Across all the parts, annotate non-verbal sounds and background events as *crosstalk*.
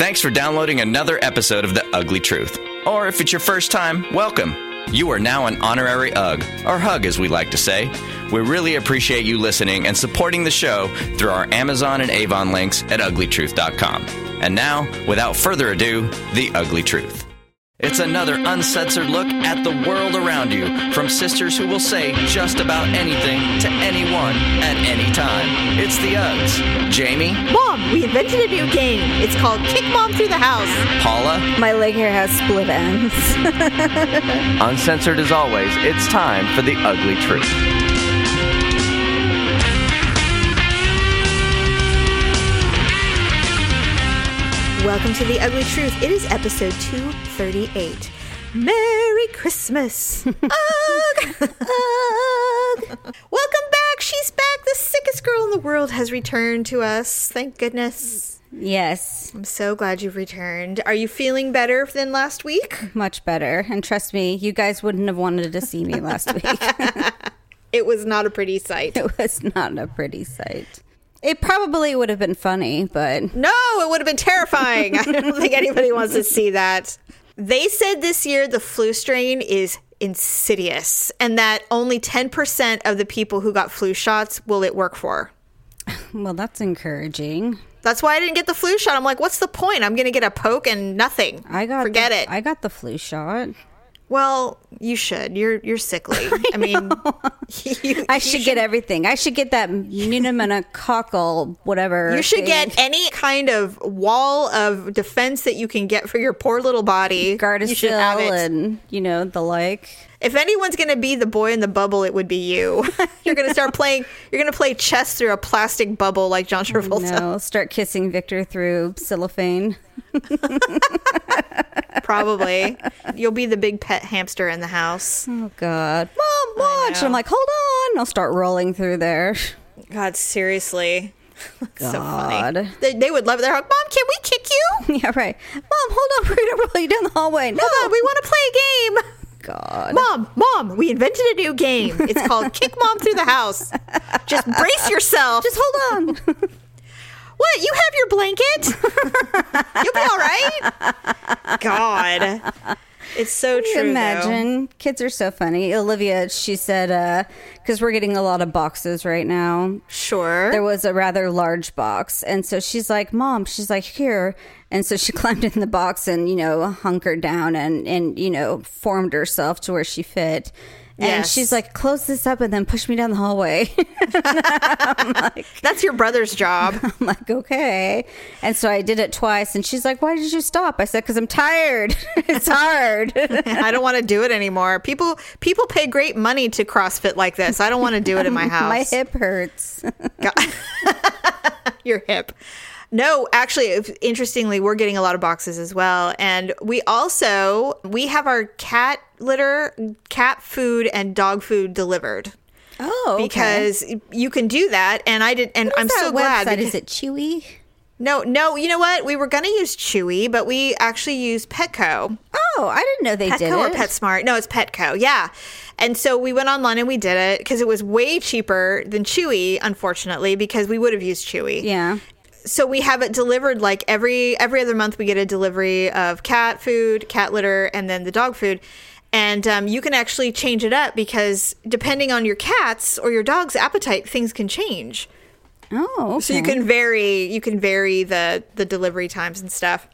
Thanks for downloading another episode of The Ugly Truth. Or if it's your first time, welcome. You are now an honorary UG, or HUG as we like to say. We really appreciate you listening and supporting the show through our Amazon and Avon links at uglytruth.com. And now, without further ado, The Ugly Truth. It's another uncensored look at the world around you from sisters who will say just about anything to anyone at any time. It's the Uggs. Jamie, we invented a new game. It's called Kick Mom Through the House. Paula, My leg hair has split ends. *laughs* uncensored as always, it's time for the ugly truth. Welcome to The Ugly Truth. It is episode 238. Merry Christmas. *laughs* Ugh. *laughs* Ugh. Welcome back. She's back. The sickest girl in the world has returned to us. Thank goodness. yes, I'm so glad you've returned. Are you feeling better than last week? much better. And trust me, you guys wouldn't have wanted to see me last *laughs* week. *laughs* It was not a pretty sight. it was not a pretty sight. It probably would have been funny, but No, it would have been terrifying. I don't think anybody wants to see that. They said this year the flu strain is insidious and that only 10% of the people who got flu shots will it work for. well, that's encouraging. That's why I didn't get the flu shot. I'm like, what's the point? I'm going to get a poke and nothing. I got Forget the- it. I got the flu shot. well, you should. You're you're sickly. *laughs* I, mean, *laughs* you, I you should get everything. I should get that pneumococcal whatever. You should thing. get any kind of wall of defense that you can get for your poor little body. You should Gardasil it. and you know the like. If anyone's going to be the boy in the bubble, it would be you. *laughs* you're going to start playing. You're going to play chess through a plastic bubble like John oh, Travolta. No, *laughs* start kissing Victor through cellophane. *laughs* Probably. You'll be the big pet hamster in the house. Oh God, Mom, watch! I'm like, hold on. I'll start rolling through there. God, seriously. That's so God. funny. They, they would love it. They're like, Mom, can we kick you? yeah, right. Mom, hold on. We're gonna roll you down the hallway. No, Hold on, we want to play a game. God. Mom, Mom, we invented a new game. It's called *laughs* Kick Mom Through the House. Just brace yourself. Just hold on. What? You have your blanket? *laughs* You'll be all right. *laughs* God. It's so true. though. Imagine kids are so funny. Olivia, she said, uh, because we're getting a lot of boxes right now. Sure. There was a rather large box, and so she's like, "Mom," she's like, "Here," and so she *laughs* climbed in the box and you know hunkered down and and you know formed herself to where she fit. And Yes. she's like, "Close this up and then push me down the hallway." *laughs* like, *laughs* That's your brother's job. *laughs* I'm like, okay. And so I did it twice. And she's like, why did you stop? I said, because I'm tired. it's hard. I don't want to do it anymore. People people pay great money to CrossFit like this. I don't want to do it in my house. My hip hurts. your hip. No, actually, if- interestingly, we're getting a lot of boxes as well, and we also we have our cat litter, cat food, and dog food delivered Oh, because you can do that. And I did, and I'm so glad. Is it Chewy? no, no, you know what? We were going to use Chewy, but we actually use Petco. Oh, I didn't know they did Petco or. PetSmart? No, it's Petco. Yeah. And so we went online and we did it because it was way cheaper than Chewy, unfortunately, because we would have used Chewy. yeah. So we have it delivered like every every other month. We get a delivery of cat food, cat litter, and then the dog food. And um, you can actually change it up because depending on your cat's or your dog's appetite, things can change. Oh, okay. So you can vary you can vary the the delivery times and stuff.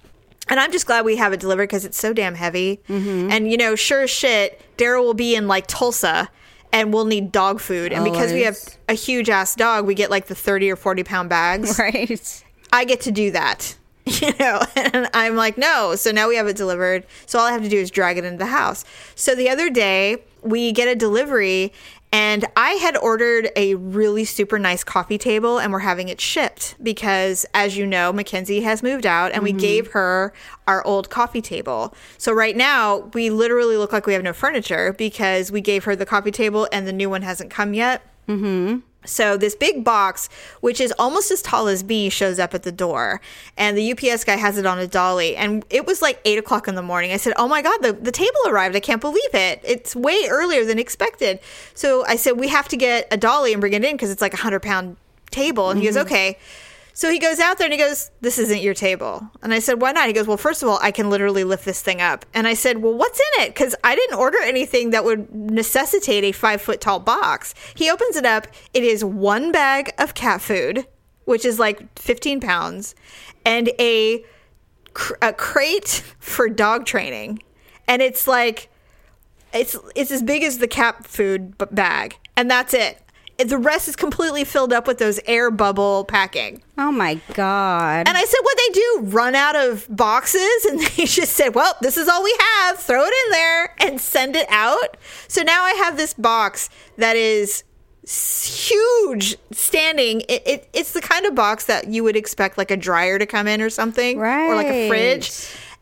And I'm just glad we have it delivered because it's so damn heavy. Mm-hmm. And you know, sure as shit, Daryl will be in like Tulsa and we'll need dog food. And because we have a huge ass dog, we get like the 30 or 40 pound bags. *laughs* Right. I get to do that. *laughs* You know, and I'm like, no. So now we have it delivered. So all I have to do is drag it into the house. So the other day, we get a delivery, and I had ordered a really super nice coffee table, and we're having it shipped because, as you know, Mackenzie has moved out, and we mm-hmm. gave her our old coffee table. So right now, we literally look like we have no furniture because we gave her the coffee table, and the new one hasn't come yet. Mm-hmm. So this big box, which is almost as tall as me, shows up at the door, and the UPS guy has it on a dolly. And it was like eight o'clock in the morning. I said, "Oh my god, the the table arrived! I can't believe it! It's way earlier than expected." So I said, "We have to get a dolly and bring it in because it's like a hundred pound table." And he goes, mm-hmm. "Okay." So he goes out there and he goes, This isn't your table. And I said, Why not? He goes, Well, first of all, I can literally lift this thing up. And I said, Well, what's in it? Because I didn't order anything that would necessitate a five foot tall box. He opens it up. It is one bag of cat food, which is like 15 pounds, and a, cr- a crate *laughs* for dog training. And it's like, it's it's as big as the cat food bag, and that's it. The rest is completely filled up with those air bubble packing. Oh my god. And I said, what they do? Run out of boxes? *laughs* And they just said, well, this is all we have. Throw it in there and send it out. So now I have this box that is huge standing. It, it, it's the kind of box that you would expect like a dryer to come in or something, right. or like a fridge.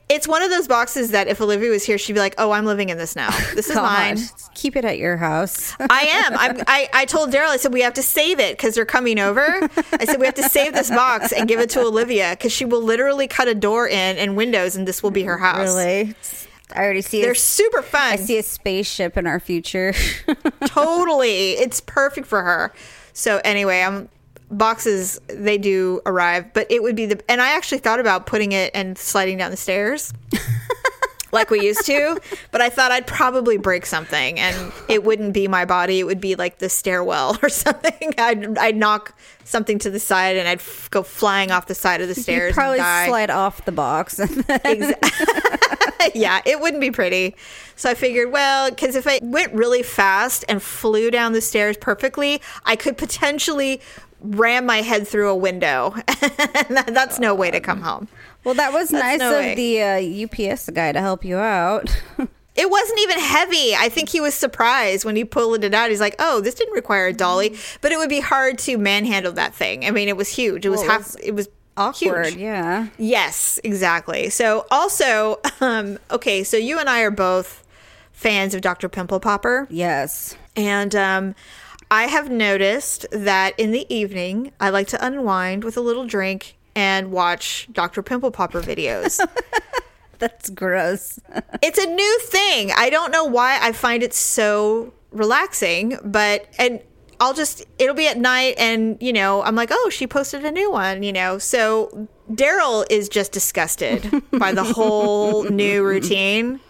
It's one of those boxes that if Olivia was here, she'd be like, "Oh, I'm living in this now. This is *laughs* mine." Keep it at your house. I am. I'm, I I told Daryl. I said we have to save it because they're coming over. I said we have to save this box and give it to Olivia because she will literally cut a door in and windows, and this will be her house. really. I already see it. They're a, super fun. I see a spaceship in our future. *laughs* totally. It's perfect for her. So anyway, I'm boxes they do arrive, but it would be the and I actually thought about putting it and sliding down the stairs. *laughs* like we used to, but I thought I'd probably break something and it wouldn't be my body, it would be like the stairwell *laughs* or something. I'd I'd knock something to the side and I'd f- go flying off the side of the stairs probably and die. slide off the box. *laughs* yeah, it wouldn't be pretty. So I figured, well, because if I went really fast and flew down the stairs perfectly, I could potentially ram my head through a window. *laughs* and that's no way to come home. well, that was nice no of way. the uh, UPS guy to help you out. *laughs* It wasn't even heavy. I think he was surprised when he pulled it out. He's like, "Oh, this didn't require a dolly, but it would be hard to manhandle that thing. I mean, it was huge. It was Well, it half. was It was Awkward, huge. yeah. Yes, exactly. So also, *laughs* um, okay, so you and I are both fans of Dr. Pimple Popper. Yes. And um, I have noticed that in the evening, I like to unwind with a little drink and watch Dr. Pimple Popper videos. *laughs* That's gross. *laughs* it's a new thing. I don't know why I find it so relaxing, but and I'll just it'll be at night and you know, I'm like, "Oh, she posted a new one," you know. So Daryl is just disgusted by the whole *laughs* new routine.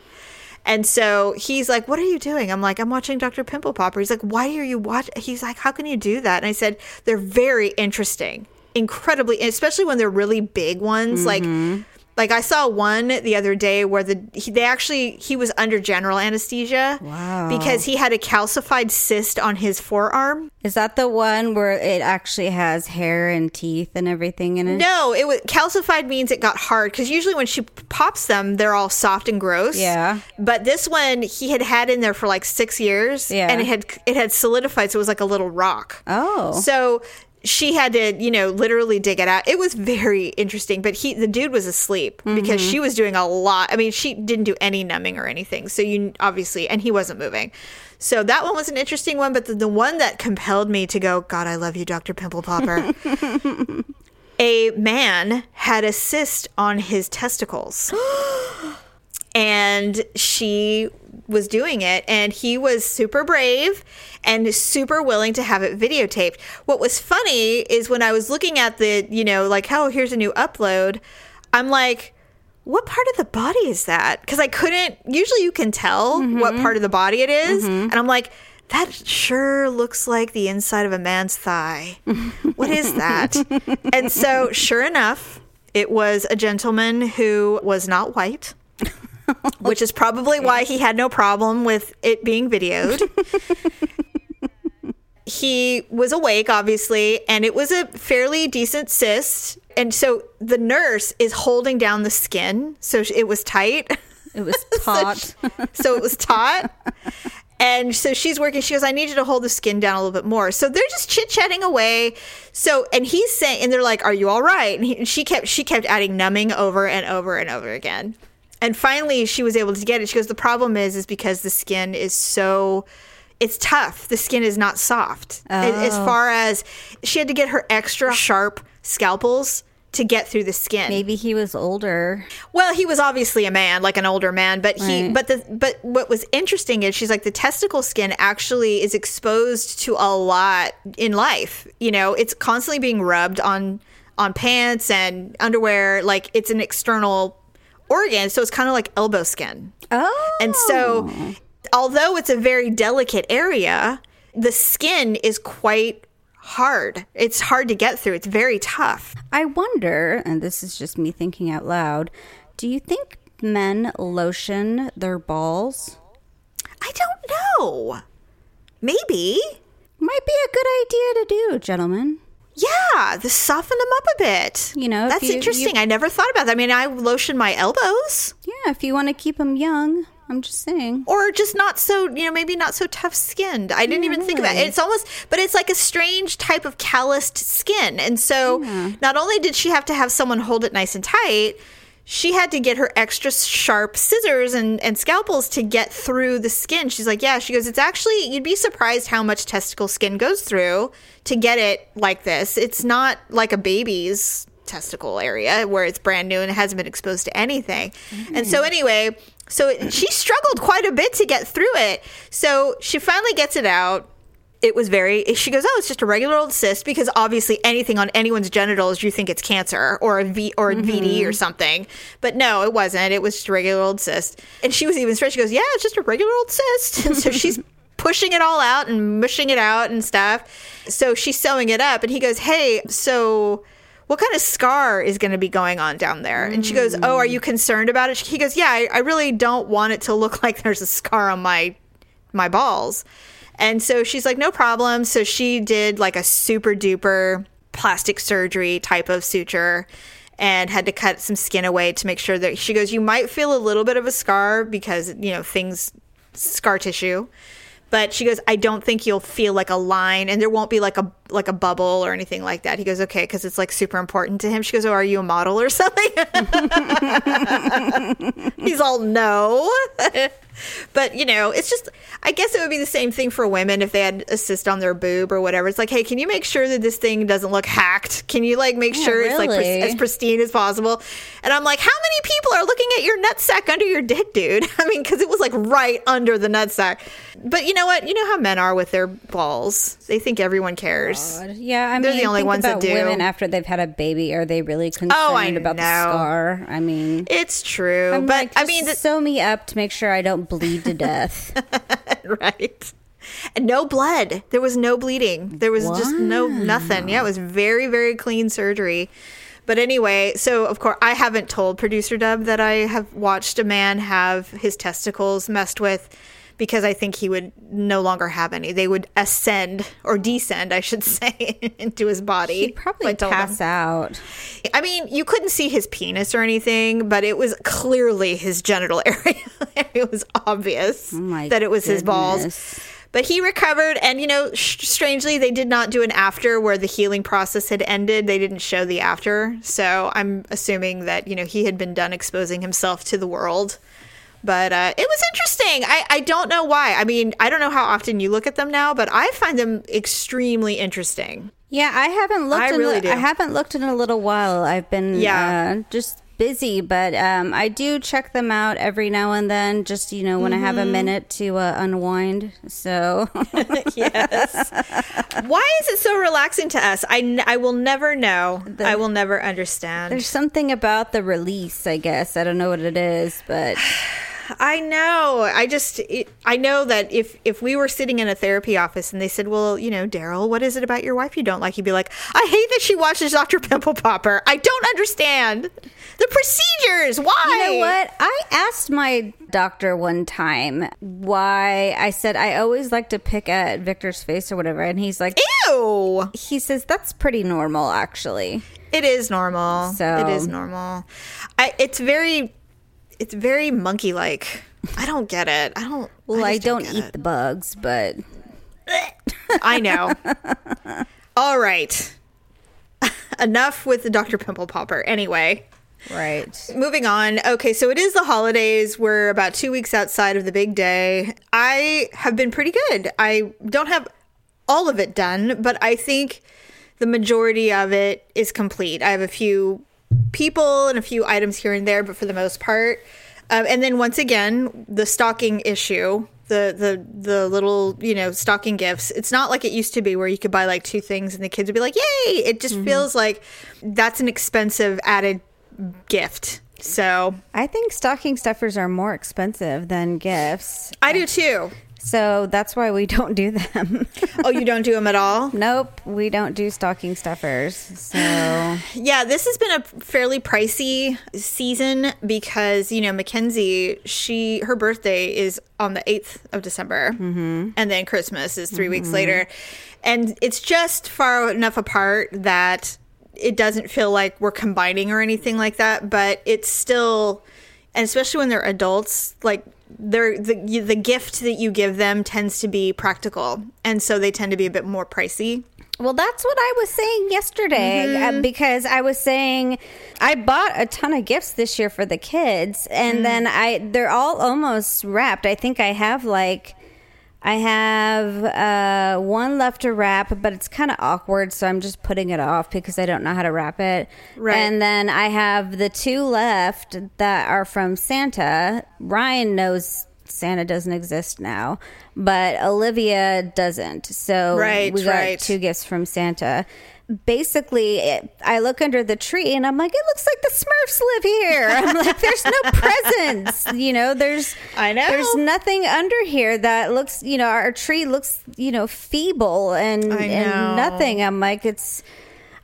And so he's like, "What are you doing?" I'm like, "I'm watching Dr. Pimple Popper." He's like, "Why are you watch?" He's like, "How can you do that?" And I said, "They're very interesting, incredibly, especially when they're really big ones, like." Mm-hmm. Like I saw one the other day where the he, they actually he was under general anesthesia Wow. because he had a calcified cyst on his forearm. Is that the one where it actually has hair and teeth and everything in it? No, it was calcified means it got hard because usually when she pops them, they're all soft and gross. Yeah. But this one he had had in there for like six years. Yeah. And it had it had solidified, so it was like a little rock. Oh. So she had to, you know, literally dig it out. It was very interesting, but he, the dude was asleep because Mm-hmm. she was doing a lot. I mean, she didn't do any numbing or anything. So you obviously, and he wasn't moving. So that one was an interesting one, but the, the one that compelled me to go, God, I love you, Dr. Pimple Popper. *laughs* a man had a cyst on his testicles. *gasps* and she was doing it and he was super brave and super willing to have it videotaped. What was funny is when i was looking at the you know like oh here's a new upload i'm like what part of the body is that? Because i couldn't usually you can tell mm-hmm. what part of the body it is. Mm-hmm. and i'm like that sure looks like the inside of a man's thigh. What is that? *laughs* And so sure enough it was a gentleman who was not white *laughs* which is probably why he had no problem with it being videoed. *laughs* he was awake, obviously, and it was a fairly decent cyst. And so the nurse is holding down the skin, so it was tight. It was *laughs* taut. so it was taut. And so she's working. She goes, I need you to hold the skin down a little bit more. So they're just chit chatting away. So, and he's saying, and they're like, Are you all right? And, he, and she kept, she kept adding numbing over and over and over again. And finally, she was able to get it. She goes, The problem is, is because the skin is so, it's tough. The skin is not soft. A- As Oh. far as she had to get her extra sharp scalpels to get through the skin. Maybe he was older. Well, he was obviously a man, like an older man, but he Right. but the but what was interesting is she's like the testicle skin actually is exposed to a lot in life. You know, it's constantly being rubbed on on pants and underwear. Like it's an external organ, so it's kind of like elbow skin. Oh. And so, oh. although it's a very delicate area, the skin is quite hard. It's hard to get through. It's very tough. I wonder, and this is just me thinking out loud, do you think men lotion their balls? I don't know. Maybe. Might be a good idea to do, gentlemen. Yeah, to soften them up a bit. You know, that's you- interesting. you- I never thought about that. I mean, I lotion my elbows, Yeah, if you want to keep them young, I'm just saying. or just not so, you know, maybe not so tough skinned. I didn't even think about it. really. It's almost, but it's like a strange type of calloused skin. And so, not only did she have to have someone hold it nice and tight, she had to get her extra sharp scissors and, and scalpels to get through the skin. She's like, Yeah, she goes, It's actually, you'd be surprised how much testicle skin goes through to get it like this. It's not like a baby's testicle area where it's brand new and it hasn't been exposed to anything. And so, mm. anyway, so it- she struggled quite a bit to get through it. So she finally gets it out it was very she goes oh it's just a regular old cyst because obviously anything on anyone's genitals you think it's cancer or a v or a vd or mm-hmm. something. But no it wasn't. It was just a regular old cyst. And she was even straight she goes yeah it's just a regular old cyst. And so she's *laughs* pushing it all out and mushing it out and stuff. So she's sewing it up and he goes hey so what kind of scar is going to be going on down there? And she goes, Oh, are you mm. concerned about it? He goes, Yeah, I, I really don't want it to look *laughs* like there's a scar on my my balls. And so she's like, no problem. So she did like a super duper plastic surgery type of suture and had to cut some skin away to make sure that she goes, you might feel a little bit of a scar because, you know, things, scar tissue. But she goes, I don't think you'll feel like a line and there won't be like a like a bubble or anything like that. He goes, okay, because it's like super important to him. She goes, oh, are you a model or something? *laughs* He's all no. *laughs* but you know, it's just I guess it would be the same thing for women if they had a cyst on their boob or whatever. It's like, hey, can you make sure that this thing doesn't look hacked? Can you like make sure it's like as pristine as possible? And I'm like, how many people are looking at your nutsack under your dick, dude? *laughs* I mean, because it was like right under the nutsack. But you know what? You know how men are with their balls. They think everyone cares. Yeah, I They're mean, the only think ones that do. women after they've had a baby. Are they really concerned Oh, I about the know. scar? I mean, It's true, I'm but like, I mean, th- sew me up to make sure I don't bleed to death. *laughs* right. And no blood. There was no bleeding. There was just no nothing. Yeah, it was very, very clean surgery. But anyway, so of course, I haven't told producer Dub that I have watched a man have his testicles messed with because I think he would no longer have any. They would ascend or descend, I should *laughs* say, into his body. He'd probably I told him. pass out. I mean, you couldn't see his penis or anything, but it was clearly his genital *laughs* area. it was obvious Oh that it was his balls. But he recovered, and you know, sh- strangely, they did not do an after where the healing process had ended. They didn't show the after, so I'm assuming that you know he had been done exposing himself to the world. But uh, it was interesting. I, I don't know why. I mean, I don't know how often you look at them now, but I find them extremely interesting. Yeah, I haven't looked. I in really a, do. I haven't looked in a little while. I've been Yeah. uh, just busy, but um, I do check them out every now and then. Just you know, when I have a Mm-hmm. minute to uh, unwind. So *laughs* yes. Why is it so relaxing to us? I, n- I will never know. I will never understand. there's something about the release. I guess I don't know what it is, but *sighs* *sighs* I know. I just it, I know that if if we were sitting in a therapy office and they said, "Well, you know, Daryl, what is it about your wife you don't like?" You'd be like, "I hate that she watches Dr. Pimple Popper. I don't understand the procedures. Why?" You know what? I asked my doctor one time why I said I always like to pick at Victor's face or whatever, and he's like, Ew. he says that's pretty normal actually. It is normal. So- it is normal. I it's very it's very monkey like. I don't get it. I don't Well, I, just don't get eat it. the bugs, but *laughs* I know. All right. *laughs* Enough with the Dr. Pimple Popper. Anyway, right. moving on. Okay, so it is the holidays. We're about two weeks outside of the big day. I have been pretty good. I don't have all of it done, but I think the majority of it is complete. I have a few people and a few items here and there, but for the most part, Um, and then once again, the stocking issue. The, the the little you know stocking gifts. It's not like it used to be where you could buy like two things and the kids would be like yay! It just feels like that's an expensive added gift. So I think stocking stuffers are more expensive than gifts. i do too So that's why we *laughs* don't do them. oh you don't do them at all *laughs* nope, we don't do stocking stuffers. So Yeah, this has been a fairly pricey season because you know Mackenzie, she her birthday is on the eighth of December, mm-hmm. and then Christmas is 3 weeks later, and it's just far enough apart that it doesn't feel like we're combining or anything like that. But it's still, and especially when they're adults, like the the gift that you give them tends to be practical, and so they tend to be a bit more pricey. Well, that's what I was saying yesterday uh, because I was saying I bought a ton of gifts this year for the kids, and then I they're all almost wrapped. I think I have like I have uh, one left to wrap, but it's kind of awkward, so I'm just putting it off because I don't know how to wrap it. Right. And then I have the two left that are from Santa. Ryan knows Santa doesn't exist now, but Olivia doesn't. So Right, we got right. two gifts from Santa. Basically, it, I look under the tree and I'm like, it looks like the Smurfs live here. I'm like, *laughs* there's no presents, you know. There's I know. there's nothing under here that looks, you know, our tree looks, you know, feeble and and nothing. I'm like, it's.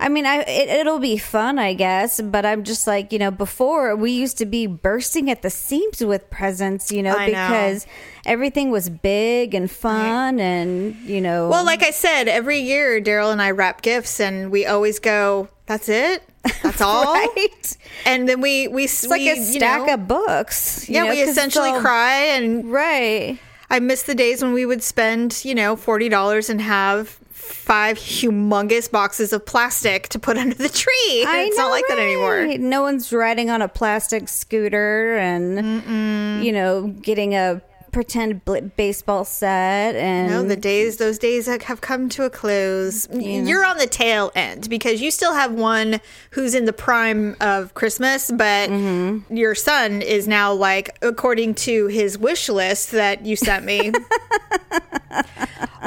I mean, I it, it'll be fun, I guess, but I'm just like, you know, before we used to be bursting at the seams with presents, you know, I know. because everything was big and fun, and you know, Well, like I said, every year Daryl and I wrap gifts, and we always go, "That's it, that's *laughs* all." right? And then we we It's like a stack of books. you yeah. know, we essentially all- cry, and Right. I miss the days when we would spend you know forty dollars and have five humongous boxes of plastic to put *laughs* under the tree. I it's know, not like that anymore. No one's riding on a plastic scooter and you know getting a pretend bl- baseball set and No, the days, those days have come to a close. You're on the tail end because you still have one who's in the prime of Christmas, but Mm-hmm. your son is now like, according to his wish list that you sent me, *laughs*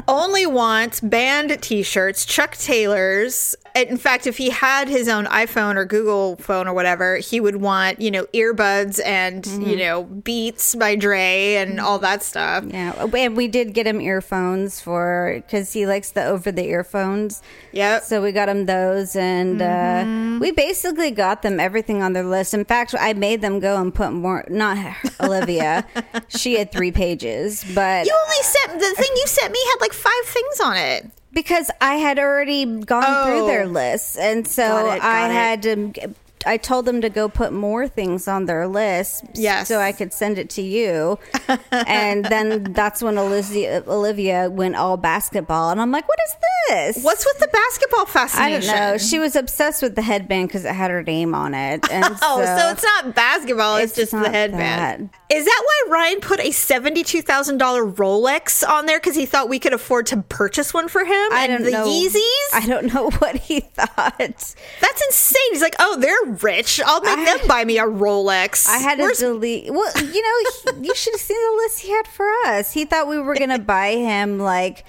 only wants band t-shirts, Chuck Taylors. In fact, if he had his own iPhone or Google phone or whatever, he would want, you know, earbuds and, Mm-hmm. you know, Beats by Dre and all that stuff. yeah and we did get him earphones for because he likes the over the earphones Yep. so we got him those and uh, we basically got them everything on their list in fact i made them go and put more not *laughs* olivia she had three pages but You only sent the thing you sent me had like five things on it. Because I had already gone Oh. through their oh. lists, and so Got it, I it. had to. I told them to go put more things on their list, Yes. so I could send it to you. and then that's when Olivia, Olivia went all basketball, and I'm like, "What is this? What's with the basketball I fascination? don't know. She was obsessed with the headband because it had her name on it. *laughs* And Oh, so, it's not basketball, it's, It's just the headband. Is that why Ryan put a $72,000 Rolex on there because he thought we could afford to purchase one for him? I don't the know. Yeezys? I don't know *laughs* what he thought. That's insane. He's like, oh, they're rich. I'll make I- them buy me a Rolex. I had to delete. Well, you know, he, you should have seen the list he had for us. He thought we were going *laughs* to buy him like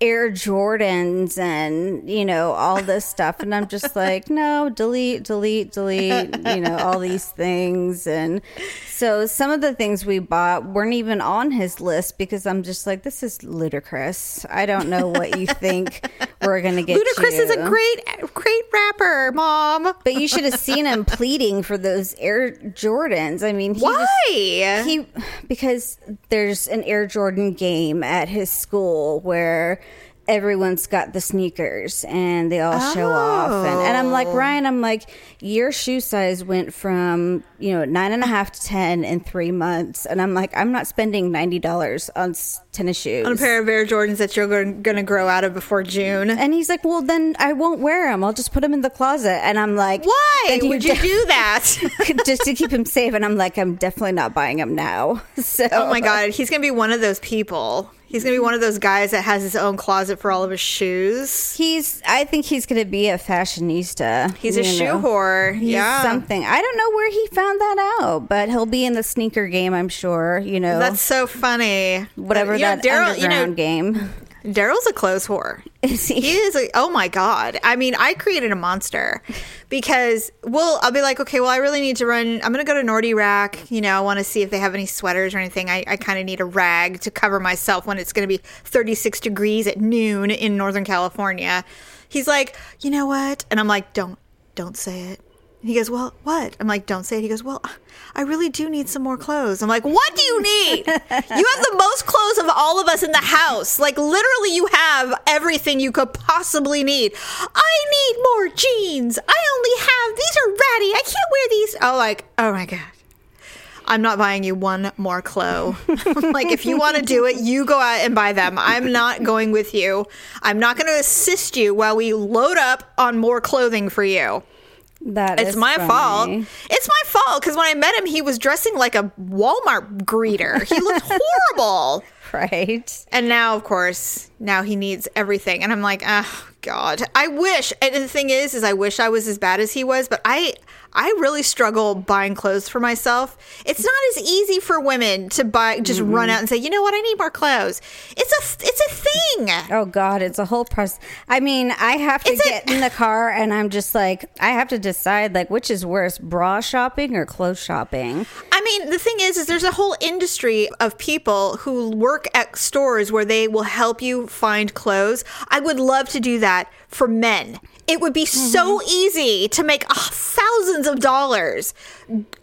Air Jordans and, you know, all this stuff. And I'm just like, no, delete, delete, delete, you know, all these things. And so some of the things we bought weren't even on his list because I'm just like, this is ludicrous. I don't know what you think we're going to get. Ludacris is a great, great rapper, Mom. But you should have seen him pleading for those Air Jordans. I mean, just- Why? he because there's an Air Jordan game at his school where everyone's got the sneakers and they all show off. And, and i'm like oh. ryan i'm like your shoe size went from you know nine and a half to ten in three months. And i'm like i'm not spending $90 on tennis shoes. On a pair of Air Jordans that you're going to grow out of before June. and he's like well then i won't wear them i'll just put them in the closet. And i'm like Why "Then would you do that? *laughs* just to keep him safe. And i'm like i'm definitely not buying them now. *laughs* So oh my god, he's gonna be one of those people. He's gonna be one of those guys that has his own closet for all of his shoes. He's. I think he's going to be a fashionista. He's a you shoe whore. He's yeah. something. I don't know where he found that out, but he'll be in the sneaker game. I'm sure. You know, That's so funny. whatever you know, that Daryl, underground you know, game. Daryl's a clothes whore. Is he? He is a, oh my god. I mean, I created a monster because well, I'll be like, okay, well, I really need to run. I'm gonna go to Nordy Rack. You know, I want to see if they have any sweaters or anything. I, I kind of need a rag to cover myself when it's gonna be 36 degrees at noon in Northern California. He's like, you know what? And I'm like, don't, don't say it. He goes, well, what? I'm like, don't say it. He goes, well, I really do need some more clothes. I'm like, what do you need? you have the most clothes of all of us in the house. Like, literally, you have everything you could possibly need. I need more jeans. I only have, these are ratty. I can't wear these. Oh, like, oh my God. I'm not buying you one more clo. *laughs* like, if you want to do it, you go out and buy them. I'm not going with you. I'm not going to assist you while we load up on more clothing for you. That It's my funny. fault. It's my fault because when I met him, he was dressing like a Walmart greeter. He looked *laughs* horrible. right? And now, of course, now he needs everything. And I'm like, oh God. I wish. And the thing is, is I wish I was as bad as he was, but I I really struggle buying clothes for myself. It's not as easy for women to buy just run mm-hmm. out and say, you know what, I need more clothes. It's a it's a thing. Oh God, it's a whole process. I mean, I have to It's a- get in the car and I'm just like, I have to decide like which is worse, bra shopping or clothes shopping. I mean, the thing is, is there's a whole industry of people who work at stores where they will help you find clothes. I would love to do that for men. It would be so mm-hmm. easy to make thousands of dollars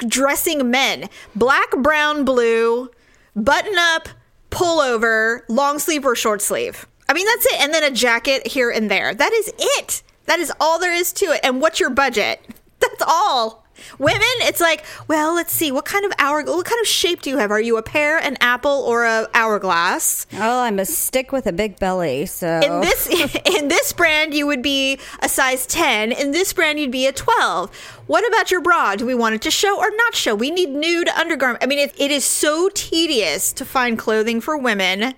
dressing men. Black, brown, blue, button up, pullover, long sleeve or short sleeve. I mean, that's it. And then a jacket here and there. That is it. That is all there is to it. And what's your budget? *laughs* That's all. Women, it's like, well, let's see. What kind of hour? What kind of shape do you have? Are you a pear, an apple, or a hourglass? Oh, I'm a stick with a big belly, so In this *laughs* in this brand, you would be a size ten. In this brand, you'd be a twelve. What about your bra? Do we want it to show or not show? We need nude undergarment. I mean, it, it is so tedious to find clothing for women,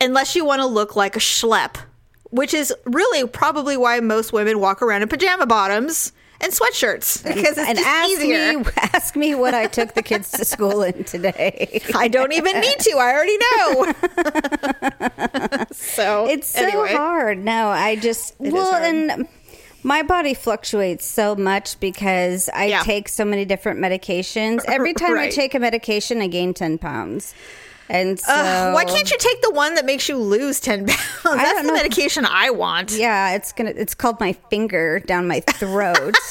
unless you want to look like a schlep, which is really probably why most women walk around in pajama bottoms and sweatshirts *laughs* because it's and ask easier. me *laughs* ask me what I took the kids to school in today. I don't even need to. I already know. *laughs* so It's so anyway. hard. No, I just is well, and my body fluctuates so much because I Yeah. take so many different medications. Every time I take a medication, I gain ten pounds, and so why can't you take the one that makes you lose 10 *laughs* pounds? That's the know. medication I want. Yeah, it's gonna. It's called my finger down my throat. *laughs*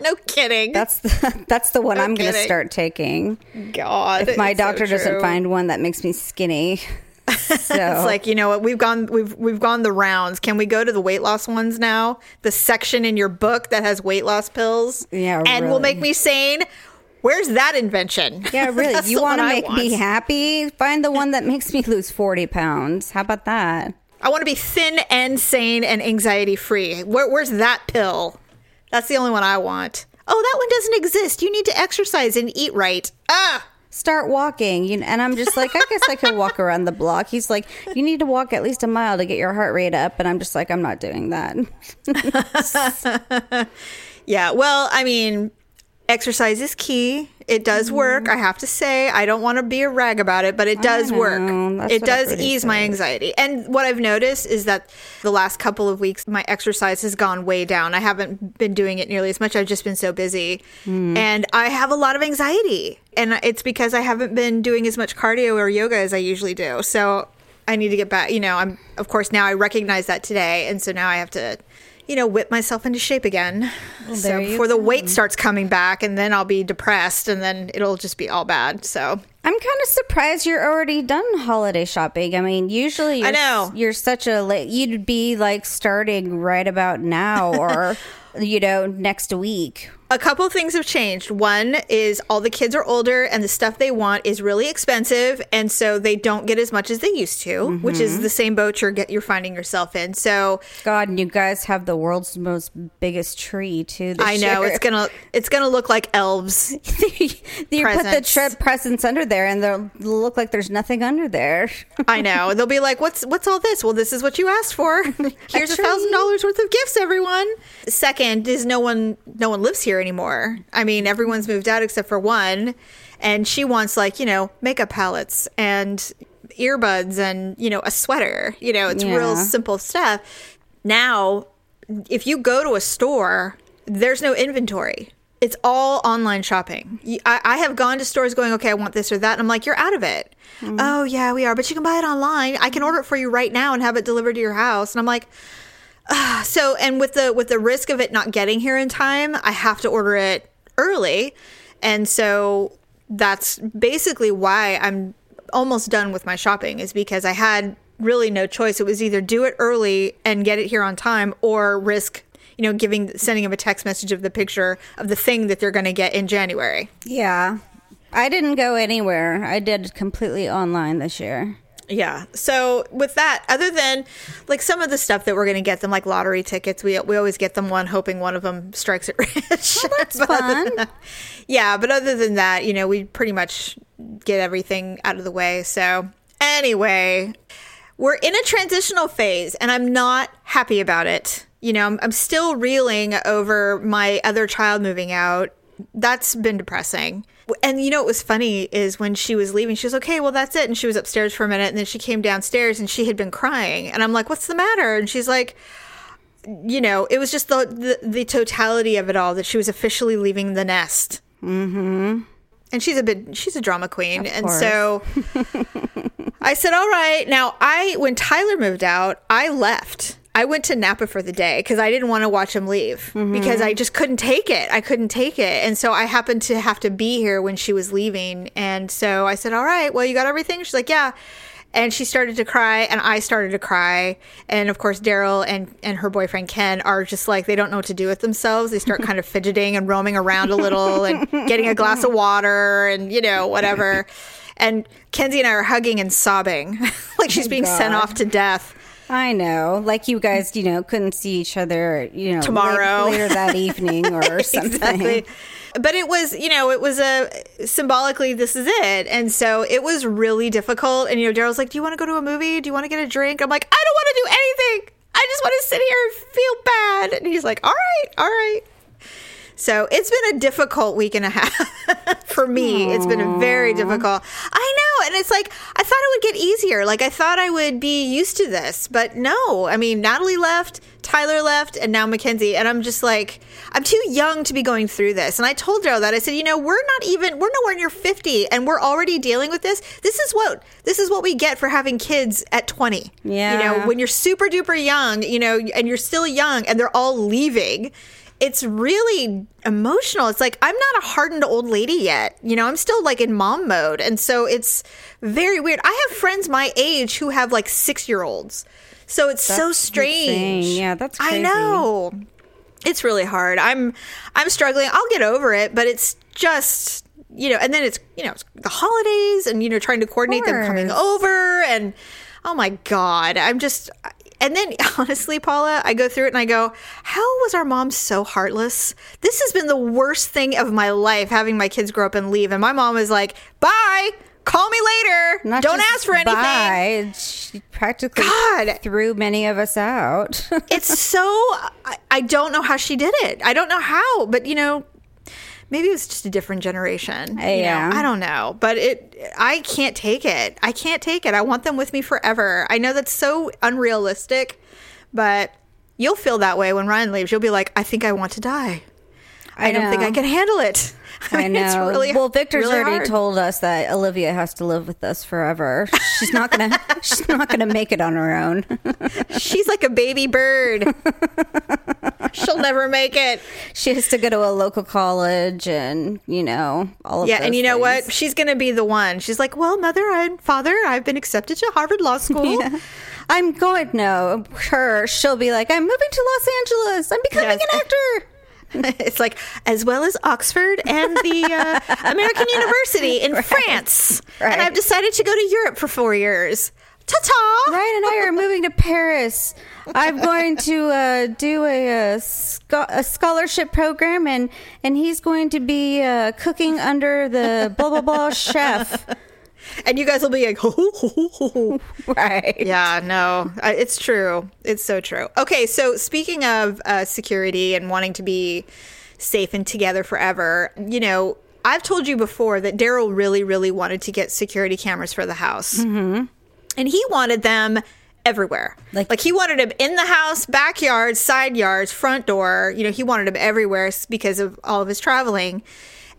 No kidding. that's the, *laughs* that's the one No I'm gonna start taking. God. If my it's so doctor doesn't find one that makes me skinny. So It's like, you know what? We've gone we've we've gone the rounds. Can we go to the weight loss ones now? The section in your book that has weight loss pills? Yeah, And will make me sane? Where's that invention? *laughs* yeah, really, you want to make me happy? Find the one that makes me lose forty pounds. How about that? I want to be thin and sane and anxiety free. Where, where's that pill? That's the only one I want. Oh, that one doesn't exist. You need to exercise and eat right. Ah, Start walking, you know, and I'm just like, I guess I could walk around the block. He's like, you need to walk at least a mile to get your heart rate up, and I'm just like, I'm not doing that. *laughs* *laughs* yeah. Well, I mean, exercise is key. It does work. I have to say, I don't want to be a rag about it, but it does work. That's It does ease my anxiety. And what I've noticed is that the last couple of weeks, my exercise has gone way down. I haven't been doing it nearly as much. I've just been so busy. Hmm. And I have a lot of anxiety. And it's because I haven't been doing as much cardio or yoga as I usually do. So I need to get back. You know, I'm, of course, now I recognize that today. And so now I have to. You know, whip myself into shape again. so before the weight starts coming back, and then I'll be depressed, and then it'll just be all bad. So I'm kind of surprised you're already done holiday shopping. I mean, usually you're, I know. you're such a late, you'd be like starting right about now *laughs* or, you know, next week. A couple things have changed. One is all the kids are older and the stuff they want is really expensive, and so they don't get as much as they used to, which is mm-hmm. the same boat you're get you're finding yourself in. So God, and you guys have the world's most biggest tree too. I know year. it's gonna it's gonna look like elves. *laughs* you put the presents. trip presents under there and they'll look like there's nothing under there. *laughs* I know. They'll be like, "What's what's all this?" Well, this is what you asked for. *laughs* *laughs* Here's a thousand dollars worth of gifts, everyone. Second is no one no one lives here anymore. I mean, everyone's moved out except for one, and she wants like you know makeup palettes and earbuds and you know a sweater. You know, it's real simple stuff. Now, if you go to a store, there's no inventory. It's all online shopping. I, I have gone to stores going, okay, I want this or that. And I'm like, you're out of it. Oh, yeah, we are. But you can buy it online. I can order it for you right now and have it delivered to your house. And I'm like, ah. so, and with the, with the risk of it not getting here in time, I have to order it early. And so that's basically why I'm almost done with my shopping is because I had really no choice. It was either do it early and get it here on time or risk, you know, giving sending them a text message of the picture of the thing that they're going to get in January. Yeah. I didn't go anywhere. I did completely online this year. Yeah. So with that, other than like some of the stuff that we're going to get them, like lottery tickets, we we always get them one, hoping one of them strikes it *laughs* rich. that's But fun. that- yeah, but other than that, you know, we pretty much get everything out of the way. So anyway, we're in a transitional phase, and I'm not happy about it. You know, I'm, I'm still reeling over my other child moving out. That's been depressing. And you know what was funny is when she was leaving, she was okay, well that's it. And she was upstairs for a minute, and then she came downstairs and she had been crying. And I'm like, what's the matter? And she's like, you know, it was just the the, the totality of it all that she was officially leaving the nest. Mm-hmm. And she's a bit she's a drama queen, and course. so *laughs* I said, "All right." Now, I when Tyler moved out, I left. I went to Napa for the day because I didn't want to watch him leave mm-hmm. because I just couldn't take it. I couldn't take it, and so I happened to have to be here when she was leaving, and so I said, "All right, well, you got everything?" She's like, "Yeah." And she started to cry, and I started to cry. And of course, Daryl and, and her boyfriend Ken are just like, they don't know what to do with themselves. They start kind of fidgeting and roaming around a little *laughs* and getting a glass of water and, you know, whatever. And Kenzie and I are hugging and sobbing *laughs* like she's being sent off to death. I know. Like you guys, you know, couldn't see each other, you know, Tomorrow. late- later that *laughs* evening or something. exactly. But it was, you know, it was a symbolically this is it, and so it was really difficult. And you know, Daryl's like, "Do you want to go to a movie? Do you want to get a drink?" I'm like, "I don't want to do anything. I just want to sit here and feel bad." And he's like, "All right, all right." So it's been a difficult week and a half *laughs* for me. It's been a very difficult. I know. And it's like, I thought it would get easier. Like, I thought I would be used to this, but no. I mean, Natalie left, Tyler left, and now Mackenzie. And I'm just like, I'm too young to be going through this. And I told Daryl that. I said, you know, we're not even, we're nowhere near 50 and we're already dealing with this. This is what, this is what we get for having kids at 20. Yeah. You know, when you're super duper young, you know, and you're still young and they're all leaving it's really emotional. It's like I'm not a hardened old lady yet. You know, I'm still like in mom mode. And so it's very weird. I have friends my age who have like six year olds. So it's so strange. insane. Yeah, that's I know. It's really hard. I'm I'm struggling. I'll get over it, but it's just you know, and then it's you know, it's the holidays and you know, trying to coordinate them coming over and oh my god, I'm just and then *laughs* honestly, Paula, I go through it and I go, how was our mom so heartless? This has been the worst thing of my life having my kids grow up and leave. And my mom was like, bye, call me later. Not Don't ask for anything. Bye. She practically God. threw many of us out. *laughs* It's so, I, I don't know how she did it. I don't know how, but you know, maybe it was just a different generation. you know? Yeah. I don't know, but it, I can't take it. I can't take it. I want them with me forever. I know that's so unrealistic, but you'll feel that way when Ryan leaves. You'll be like, I think I want to die. I, don't think. I can handle it. *laughs* I know. It's really, well, Victor's really already hard. told us that Olivia has to live with us forever. She's not gonna. *laughs* she's not gonna make it on her own. *laughs* She's like a baby bird. She'll never make it. she has to go to a local college, and you know all of. Yeah, and you know what? She's going to be the one. She's like, "Well, mother and father, I've been accepted to Harvard Law School." I'm going. No, her. She'll be like, I'm moving to Los Angeles. I'm becoming Yes. an actor. *laughs* it's like as well as Oxford and the uh, American *laughs* University in France. And I've decided to go to Europe for 4 years. Ta ta! Ryan and I are moving to Paris. I'm going to uh, do a, a, scho- a scholarship program, and and he's going to be uh, cooking under the blah blah blah *laughs* chef. And you guys will be like, ho, ho. *laughs* Right. Yeah, no, it's true. It's so true. Okay, so speaking of uh, security and wanting to be safe and together forever, you know, I've told you before that Daryl really, really wanted to get security cameras for the house. Mm-hmm. And he wanted them everywhere. Like, Like- he wanted them in the house, backyard, side yards, front door. You know, he wanted them everywhere because of all of his traveling.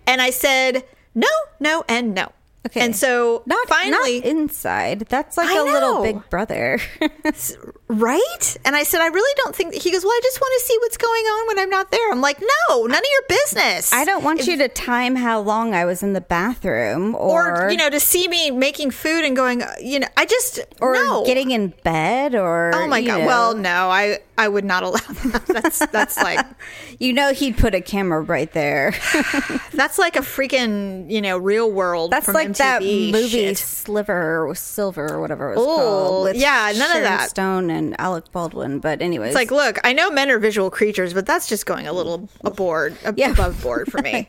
And I said, no, no, and no. Okay. And so Not finally, not inside. That's like I a little big brother. *laughs* Right? And I said, I really don't think. He goes, Well, I just want to see what's going on when I'm not there. I'm like, No, none of your business. I don't want you to time how long I was in the bathroom or Or, you know, to see me making food and going, uh, you know, I just. or no. getting in bed or Oh my God. know. Well, no, I, I would not *laughs* allow that. That's, that's like. *laughs* you know he'd put a camera right there. *sighs* That's like a freaking, you know, real world. That's from like that movie shit. Sliver or Silver or whatever it was Oh, called. yeah, none of that. Stone and Alec Baldwin. But anyways, It's like, look, I know men are visual creatures, but that's just going a little aboard, ab- Yeah. above board for *laughs* me.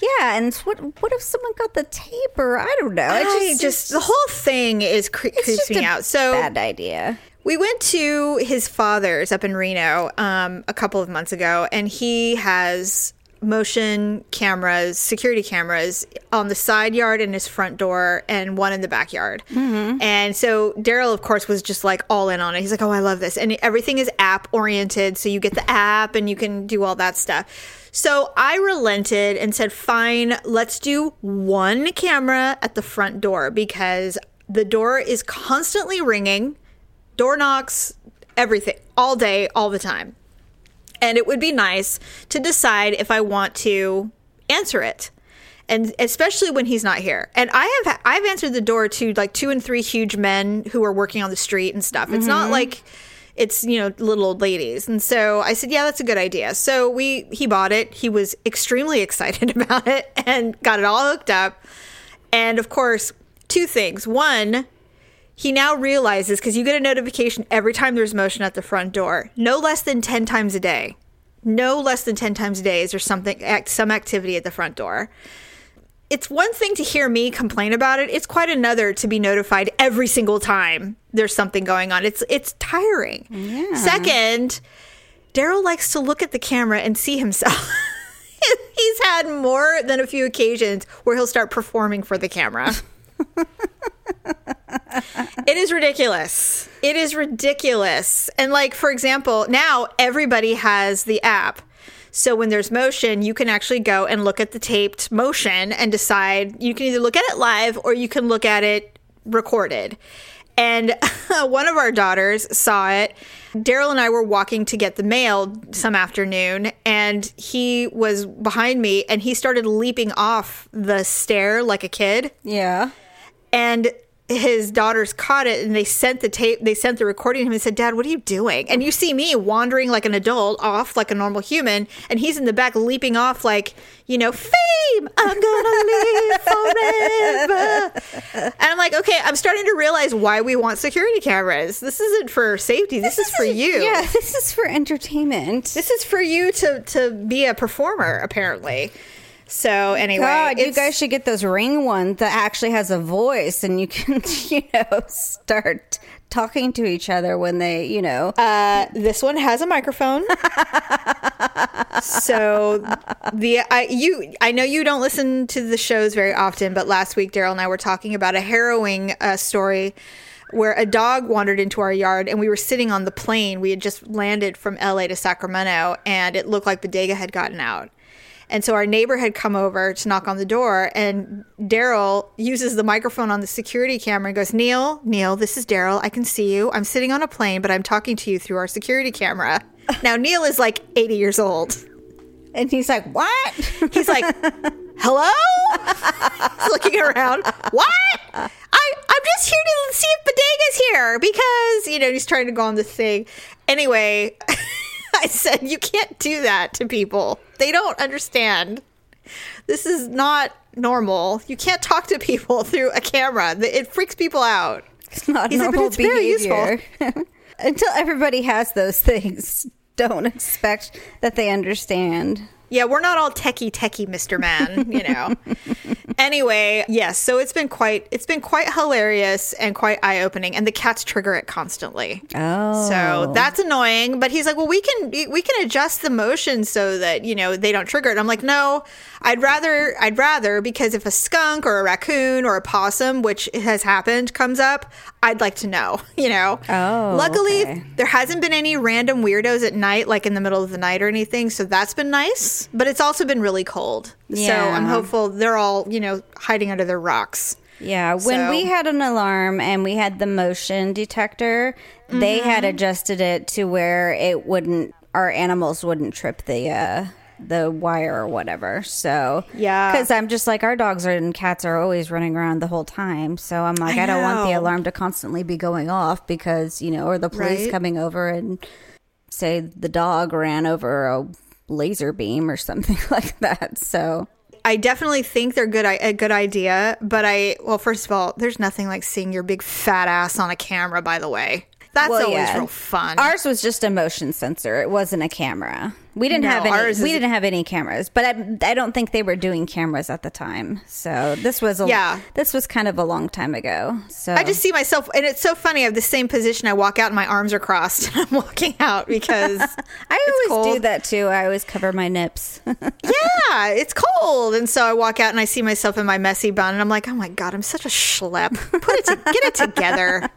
yeah. And what what if someone got the taper? I don't know? I just, the whole thing is cre- creeps just me out. So bad idea. We went to his father's up in Reno um, a couple of months ago, and he has motion cameras, security cameras on the side yard in his front door, and one in the backyard. Mm-hmm. And so Daryl, of course, was just like all in on it. He's like, "Oh, I love this," and everything is app oriented, so you get the app and you can do all that stuff. So I relented and said, "Fine, let's do one camera at the front door because." The door is constantly ringing door knocks, everything, all day, all the time. And it would be nice to decide if I want to answer it. And especially when he's not here. And I have I've answered the door to like two and three huge men who are working on the street and stuff. It's not mm-hmm. like it's you know little old ladies. And so I said, "Yeah, that's a good idea." So we he bought it. He was extremely *laughs* excited about it and got it all hooked up. And of course, two things. One, he now realizes because you get a notification every time there's motion at the front door, no less than 10 times a day. No less than 10 times a day is there something act, some activity at the front door. It's one thing to hear me complain about it. It's quite another to be notified every single time there's something going on. It's it's tiring. Second, Daryl likes to look at the camera and see himself. *laughs* He's had more than a few occasions where he'll start performing for the camera. *laughs* It is ridiculous. It is ridiculous. And like for example, now everybody has the app. So when there's motion, you can actually go and look at the taped motion and decide you can either look at it live or you can look at it recorded. And *laughs* one of our daughters saw it. Daryl and I were walking to get the mail some afternoon, and he was behind me and he started leaping off the stair like a kid Yeah. and his daughters caught it and they sent the tape they sent the recording to him and said dad what are you doing? And you see me wandering like an adult off like a normal human and he's in the back leaping off like you know fame i'm gonna live forever. *laughs* And i'm like okay i'm starting to realize why we want security cameras. This isn't for safety. This, is for you. Yeah, this is for entertainment. this is for you to to be a performer apparently so anyway God, you guys should get those ring ones that actually has a voice and you can, *laughs* you know, start talking to each other when they, you know. Uh, this one has a microphone. so the I you I know you don't listen to the shows very often, but last week Daryl and I were talking about a harrowing uh, story where a dog wandered into our yard and we were sitting on the plane. We had just landed from LA to Sacramento and it looked like Bodega had gotten out. And so our neighbor had come over to knock on the door, and Daryl uses the microphone on the security camera and goes, Neil, Neil, this is Daryl. I can see you. I'm sitting on a plane, but I'm talking to you through our security camera. *laughs* Now, Neil is like 80 years old. And he's like, "What?" He's like, hello? *laughs* He's looking around. What? I, I'm just here to see if Bodega's here because, you know, he's trying to go on this thing. Anyway, *laughs* I said, you can't do that to people. They don't understand. This is not normal. You can't talk to people *laughs* through a camera. It freaks people out. It's not He's like, "But normal it's very useful." behavior. *laughs* Until everybody has those things, don't expect that they understand. Yeah, we're not all techie techie, Mr. Man, you know. anyway, yes, so it's been quite it's been quite hilarious and quite eye-opening and the cats trigger it constantly. Oh. So that's annoying, but he's like, "Well, we can we can adjust the motion so that, you know, they don't trigger it." I'm like, "No, I'd rather I'd rather because if a skunk or a raccoon or a possum, which has happened, comes up, I'd like to know, *laughs* you know." Oh, Luckily, okay. there hasn't been any random weirdos at night like in the middle of the night or anything, so that's been nice, but it's also been really cold. So I'm hopeful they're all, you know, hiding under their rocks. Yeah, when So- we had an alarm and we had the motion detector, they had Mm-hmm. adjusted it to where it wouldn't our animals wouldn't trip the uh the wire or whatever. So Yeah. because I'm just like our dogs are and cats are always running around the whole time. So I'm like I I, don't want the alarm to constantly be going off because you know or the police Right. coming over and say the dog ran over a laser beam or something *laughs* like that. So I definitely think they're good a good idea, but I well, first of all, there's nothing like seeing your big fat ass on a camera. By the way, that's Well, always yeah. real fun. Ours was just a motion sensor. It wasn't a camera. We didn't No, have any. We didn't have any cameras, but I, I don't think they were doing cameras at the time. So this was a, Yeah. This was kind of a long time ago. So I just see myself, and it's so funny. I have the same position. I walk out, and my arms are crossed, *laughs* and I'm walking out because *laughs* I always do that too. I always cover my nips. *laughs* yeah, it's cold, and so I walk out and I see myself in my messy bun, and I'm like, oh my god, I'm such a schlep. Put it, to, get it together.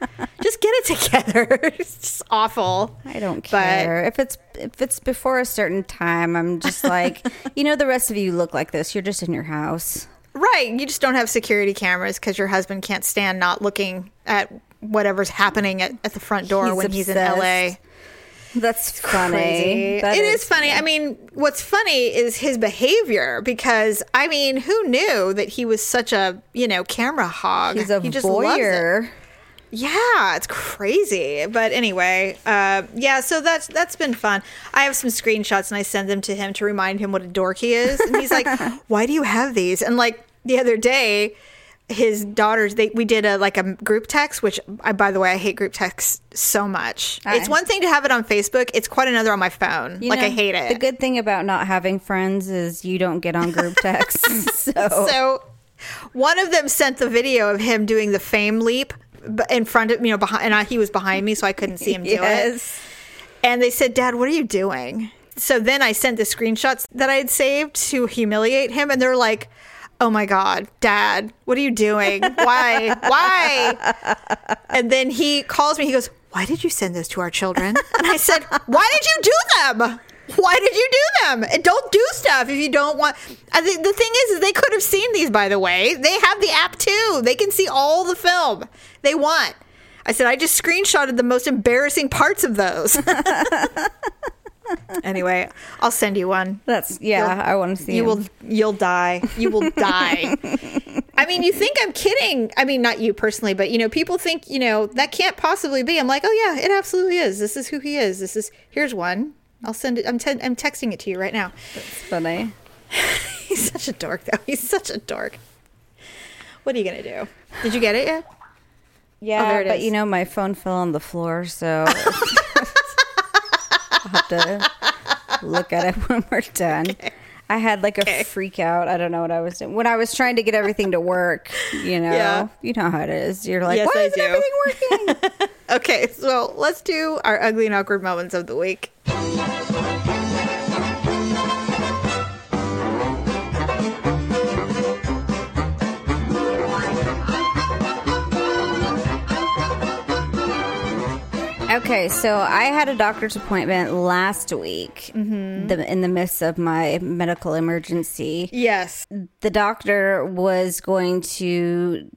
Just get it together. it's just awful. I don't But- care if it's if it's before a certain time. I'm just like, *laughs* you know, the rest of you look like this. You're just in your house. Right. You just don't have security cameras because your husband can't stand not looking at whatever's happening at, at the front door He's when he's in. LA. That's funny. That It is funny. I mean, what's funny is his behavior because I mean, who knew that he was such a, you know, camera hog? He's a he just voyeur. Yeah, it's crazy. But anyway, uh, yeah, so that's that's been fun. I have some screenshots and I send them to him to remind him what a dork he is. And he's like, *laughs* "Why do you have these?" And like the other day, his daughters they we did a like a group text, which I by the way I hate group text so much. I- it's one thing to have it on Facebook; it's quite another on my phone. Like know, I hate it. The good thing about not having friends is you don't get on group *laughs* texts. so, so one of them sent the video of him doing the fame leap in front of you know behind and I, he was behind me so I couldn't see him do it. And they said, Dad, what are you doing? So then I sent the screenshots that I had saved to humiliate him. And they're like, Oh my God, Dad, what are you doing? Why? Why? *laughs* And then he calls me. He goes, Why did you send those to our children? And I said, Why did you do them? Why did you do them? And don't do stuff if you don't want. Uh, I think the thing is, is they could have seen these. By the way, they have the app too. They can see all the film they want. I said I just screenshotted the most embarrassing parts of those. *laughs* anyway, I'll send you one. That's yeah. You'll- I want to see. You him. will you'll die. You will *laughs* die. I mean, you think I'm kidding. I mean, not you personally, but you know, people think, you know, that can't possibly be. I'm like, "Oh yeah, it absolutely is. This is who he is. This is Here's one. I'll send it. I'm te- I'm texting it to you right now. It's funny. *laughs* He's such a dork though. He's such a dork. What are you going to do? Did you get it yet? Yeah, Oh, but is. you know, my phone fell on the floor, so *laughs* I'll have to look at it *laughs* when we're done. I had like a Okay. freak out. I don't know what I was doing when I was trying to get everything to work. You *laughs* know, Yeah. you know how it is. You're like, Yes, why I isn't do. everything working? *laughs* Okay, so let's do our ugly and awkward moments of the week. Okay, so I had a doctor's appointment last week, Mm-hmm. the, in the midst of my medical emergency. Yes. The doctor was going to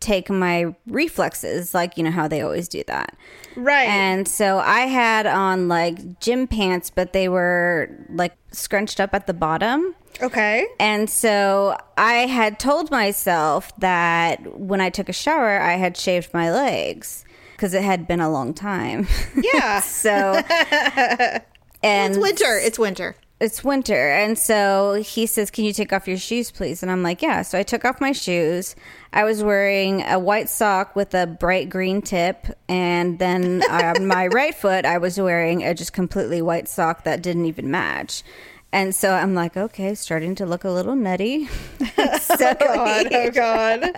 take my reflexes, like you know how they always do that. Right. And so I had on like gym pants, but they were like scrunched up at the bottom. okay. And so I had told myself that when I took a shower, I had shaved my legs because it had been a long time. *laughs* Yeah. so, *laughs* and it's winter. It's winter. it's winter. And so he says, Can you take off your shoes, please? And I'm like, Yeah. So I took off my shoes. I was wearing a white sock with a bright green tip. And then on my *laughs* right foot, I was wearing a just completely white sock that didn't even match. And so I'm like, okay, starting to look a little nutty. *laughs* *laughs* so oh, God, oh *laughs* God.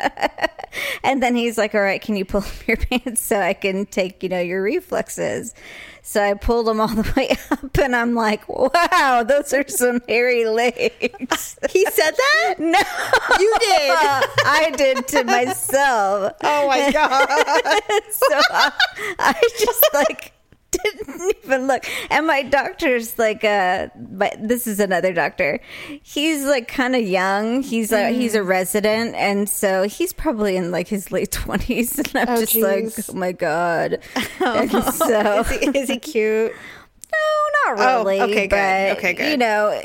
and then he's like, all right, can you pull up your pants so I can take, you know, your reflexes? So I pulled them all the way up and I'm like, wow, those are some hairy legs. He said that? No, You did. I did to myself. Oh my God. so I, I just like didn't even look and my doctor's like uh but this is another doctor he's like kind of young he's a he's a resident and so he's probably in like his late 20s *laughs* and i'm Oh, just geez. like oh my god *laughs* and so Is he, is he cute? *laughs* no, not Oh, really. okay, good. but, Okay, good. You know,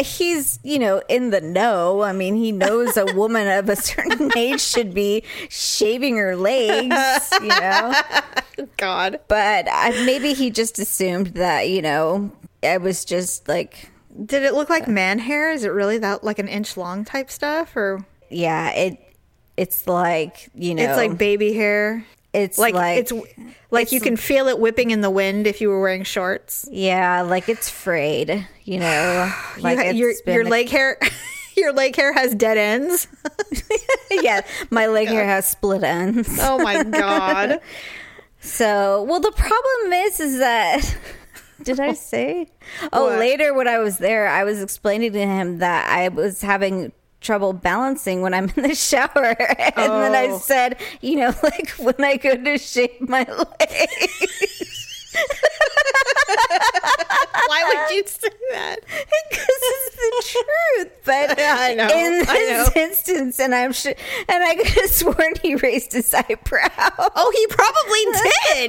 he's you know in the know. I mean, he knows a woman of a certain *laughs* age should be shaving her legs. You know, *laughs* God. but I, maybe he just assumed that you know I was just like, Did it look like man hair? Is it really that like an inch long type stuff? Or yeah, it. It's like you know, it's like baby hair? It's Like, like, it's like you can feel it whipping in the wind if you were wearing shorts. yeah, like it's frayed. You know, *sighs* like you, it's your your a- leg hair *laughs* your leg hair has dead ends. *laughs* yeah, my leg hair has split ends. Oh my *laughs* god. So, well, the problem is, is that did I say? Oh, What? later when I was there, I was explaining to him that I was having trouble balancing when I'm in the shower, *laughs* and then I Oh. said, you know, *laughs* like when I go to shave my *laughs* legs. Why would you say that? Because it's the truth, but I know, in this know. instance, and I'm sure, and I could have sworn he raised his eyebrow. Oh, he probably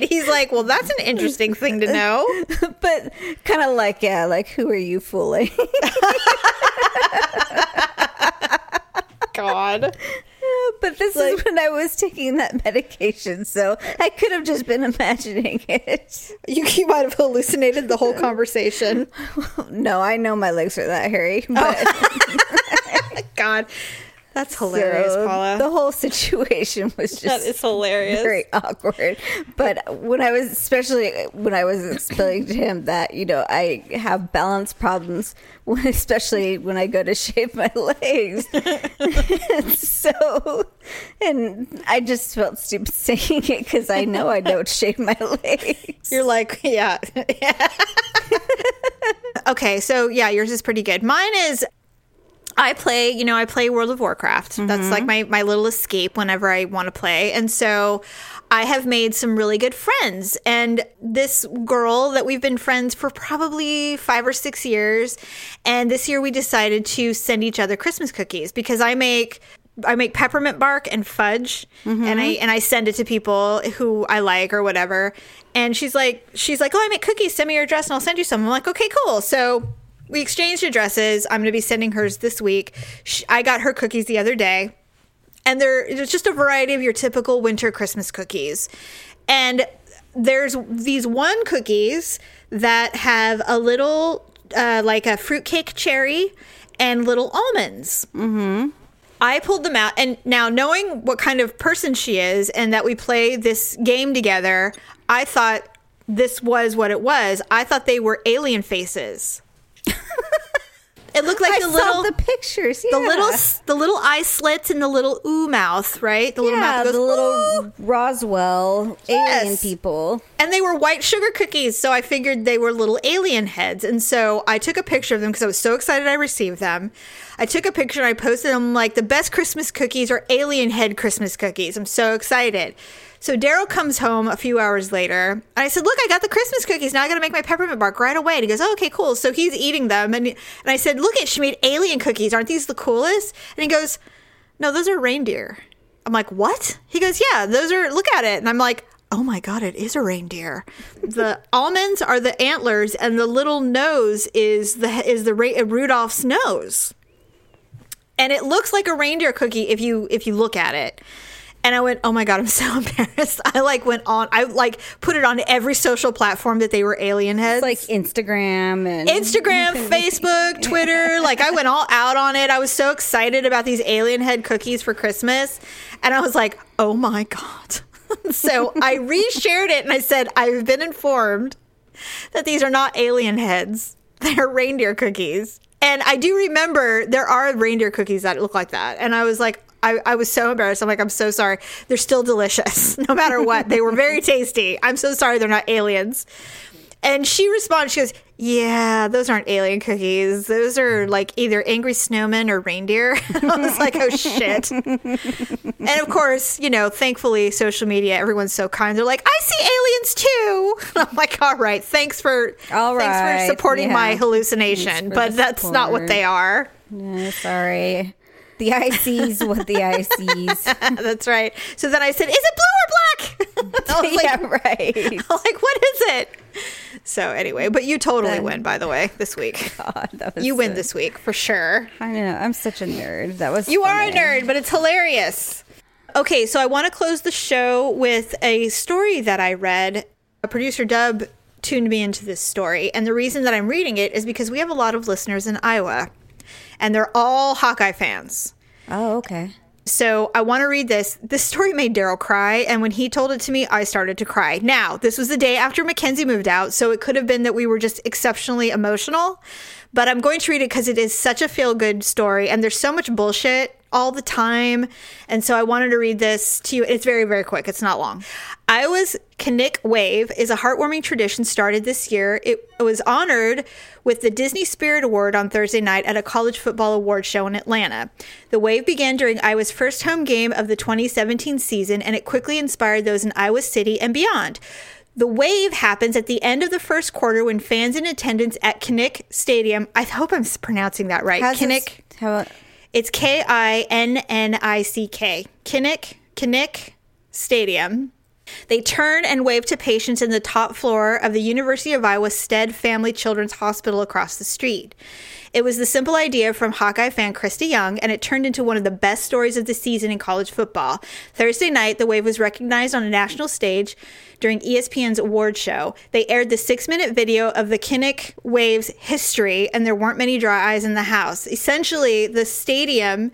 did. He's like, well, that's an interesting thing to know. but kind of like, yeah, like who are you fooling? God. *laughs* but this is when I was taking that medication, so I could have just been imagining it. You, you might have hallucinated the whole conversation. *laughs* No, I know my legs are that hairy, but Oh. *laughs* God. That's hilarious, so Paula. the whole situation was just that is hilarious. very awkward. But when I was, especially when I was explaining to him that you know I have balance problems, when, especially when I go to shave my *laughs* legs. so, and I just felt stupid *laughs* saying it because I know I don't *laughs* shave my legs. You're like, yeah. okay, so yeah, yours is pretty good. Mine is I play, you know, I play World of Warcraft. That's like mm-hmm. my my little escape whenever I want to play. And so I have made some really good friends. And this girl that we've been friends for probably 5 or 6 years, and this year we decided to send each other Christmas cookies because I make I make peppermint bark and fudge and I mm-hmm. and I send it to people who I like or whatever. And she's like she's like, "Oh, I make cookies. Send me your address and I'll send you some." I'm like, "Okay, cool." So we exchanged addresses. I'm going to be sending hers this week. Sh I got her cookies the other day, and they're just a variety of your typical winter Christmas cookies. And there's these one cookies that have a little uh, like a fruitcake cherry and little almonds. I pulled them out, and now knowing what kind of person she is and that we play this game together, I thought this was what it was. I thought they were alien faces. It looked like I the little the pictures. the little the little eye slits and the little ooh mouth, right? The little yeah, mouth goes the little "Ooh." Roswell alien people. And they were white sugar cookies, so I figured they were little alien heads. And so I took a picture of them because I was so excited I received them. I took a picture and I posted them like the best Christmas cookies are alien head Christmas cookies. I'm so excited. So Daryl comes home a few hours later, and I said, "Look, I got the Christmas cookies. Now I got to make my peppermint bark right away." And he goes, "Oh, okay, cool." So he's eating them, and and I said, "Look, at she made alien cookies. Aren't these the coolest?" And he goes, "No, those are reindeer." I'm like, "What?" He goes, "Yeah, those are. Look at it." And I'm like, "Oh my god, it is a reindeer." The *laughs* almonds are the antlers, and the little nose is the is the Rudolph's nose and it looks like a reindeer cookie if you if you look at it And I went, oh my God, I'm so *laughs* embarrassed. I like went on, I like put it on every social platform that they were alien heads. like Instagram and Instagram, *laughs* Facebook, Twitter. *laughs* Like I went all out on it. I was so excited about these alien head cookies for Christmas. And I was like, oh my God. so I reshared it and I said, I've been informed that these are not alien heads. They're reindeer cookies. And I do remember there are reindeer cookies that look like that. And I was like, I, I was so embarrassed. I'm like, I'm so sorry. They're still delicious, *laughs* no matter what. They were very tasty. I'm so sorry they're not aliens. And she responds, she goes, Yeah, those aren't alien cookies. Those are like either angry snowmen or reindeer. *laughs* I was like, Oh shit. and of course, you know, thankfully, social media, everyone's so kind. They're like, I see aliens too. And *laughs* I'm like, All right, thanks for, All thanks for supporting my hallucination. But that's not what they are. Yeah, sorry. The ICs what the ICs. *laughs* that's right. So then I said, Is it blue or black? *laughs* I was *laughs* like, yeah, right. I'm like, what is it? So anyway, but you totally win, by the way, this week. God, that was You win so- this week for sure. I know. I'm such a nerd. That was You are a nerd, but it's hilarious. Okay, so I want to close the show with a story that I read. A producer Dub tuned me into this story, and the reason that I'm reading it is because we have a lot of listeners in Iowa, and they're all Hawkeye fans. Oh, okay. So I want to read this. This story made Daryl cry, and when he told it to me, I started to cry. Now, this was the day after Mackenzie moved out, so it could have been that we were just exceptionally emotional. But I'm going to read it because it is such a feel good story, and there's so much bullshit all the time. And so I wanted to read this to you. It's very, very quick, it's not long. Iowa's Kinnick Wave is a heartwarming tradition started this year. It was honored with the Disney Spirit Award on Thursday night at a college football award show in Atlanta. The wave began during Iowa's first home game of the 2017 season, and it quickly inspired those in Iowa City and beyond. The wave happens at the end of the first quarter when fans in attendance at Kinnick Stadium, I hope I'm pronouncing that right. How's this- Kinnick, How, it's K I N N I C K. Kinnick, Kinnick Stadium. They turn and wave to patients in the top floor of the University of Iowa Stead Family Children's Hospital across the street. It was the simple idea from Hawkeye fan Krista Young, and it turned into one of the best stories of the season in college football. Thursday night, the wave was recognized on a national stage during ESPN's award show. They aired the six minute video of the Kinnick Wave's history, and there weren't many dry eyes in the house. Essentially, the stadium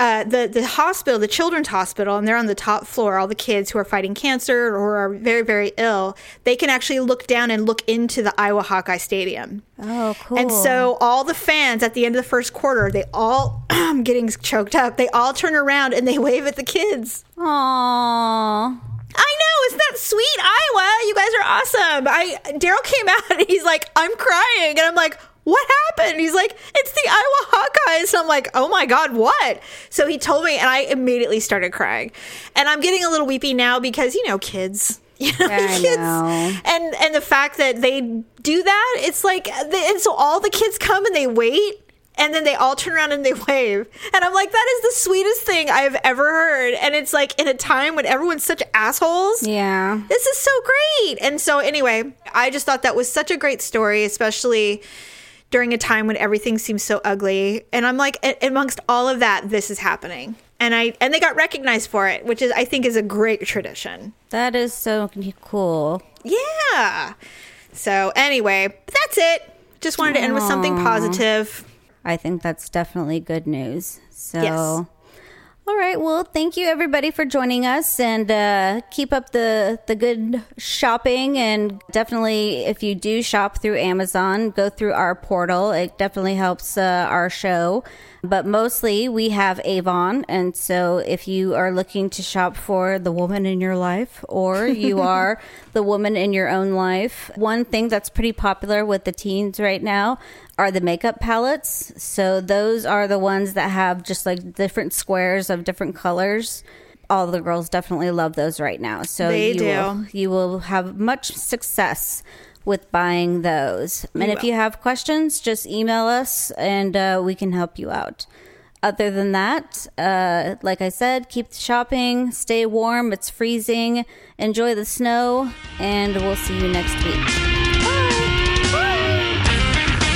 uh, the the hospital, the children's hospital, and they're on the top floor. All the kids who are fighting cancer or are very very ill, they can actually look down and look into the Iowa Hawkeye Stadium. oh, cool. And so all the fans at the end of the first quarter, they all *clears throat* I'm getting choked up. They all turn around and they *laughs* wave at the kids. Aww. I know, isn't that sweet, Iowa? You guys are awesome. I Daryl came out and he's like, I'm crying, and I'm like, what happened? He's like, it's the Iowa Hawkeyes. And I'm like, oh my god, what? So he told me, and I immediately started crying, and I'm getting a little weepy now because you know, kids. *laughs* You know, I kids, know. and and the fact that they do that, it's like, they, and so all the kids come and they wait, and then they all turn around and they *laughs* wave. And I'm like, that is the sweetest thing I've ever heard. And it's like in a time when everyone's such assholes. Yeah. This is so great. And so, anyway, I just thought that was such a great story, especially during a time when everything seems so ugly. And I'm like, a- amongst all of that, this is happening. And I and they got recognized for it, which is I think is a great tradition. That is so cool. Yeah. So anyway, that's it. Just wanted to end with something positive. I think that's definitely good news. So, Yes. All right. Well, thank you everybody for joining us, and uh, keep up the the good shopping. And definitely, if you do shop through Amazon, go through our portal. It definitely helps uh, our show. But mostly, we have Avon, and so if you are looking to shop for the woman in your life, or you *laughs* are the woman in your own life, one thing that's pretty popular with the teens right now are the makeup palettes. So those are the ones that have just like different squares of different colors. All the girls definitely love those right now. So They you do. will you will have much success with buying those. And if you have questions, just email us and uh, we can help you out. Other than that, uh, like I said, keep shopping, stay warm. It's freezing. Enjoy the snow, and we'll see you next week.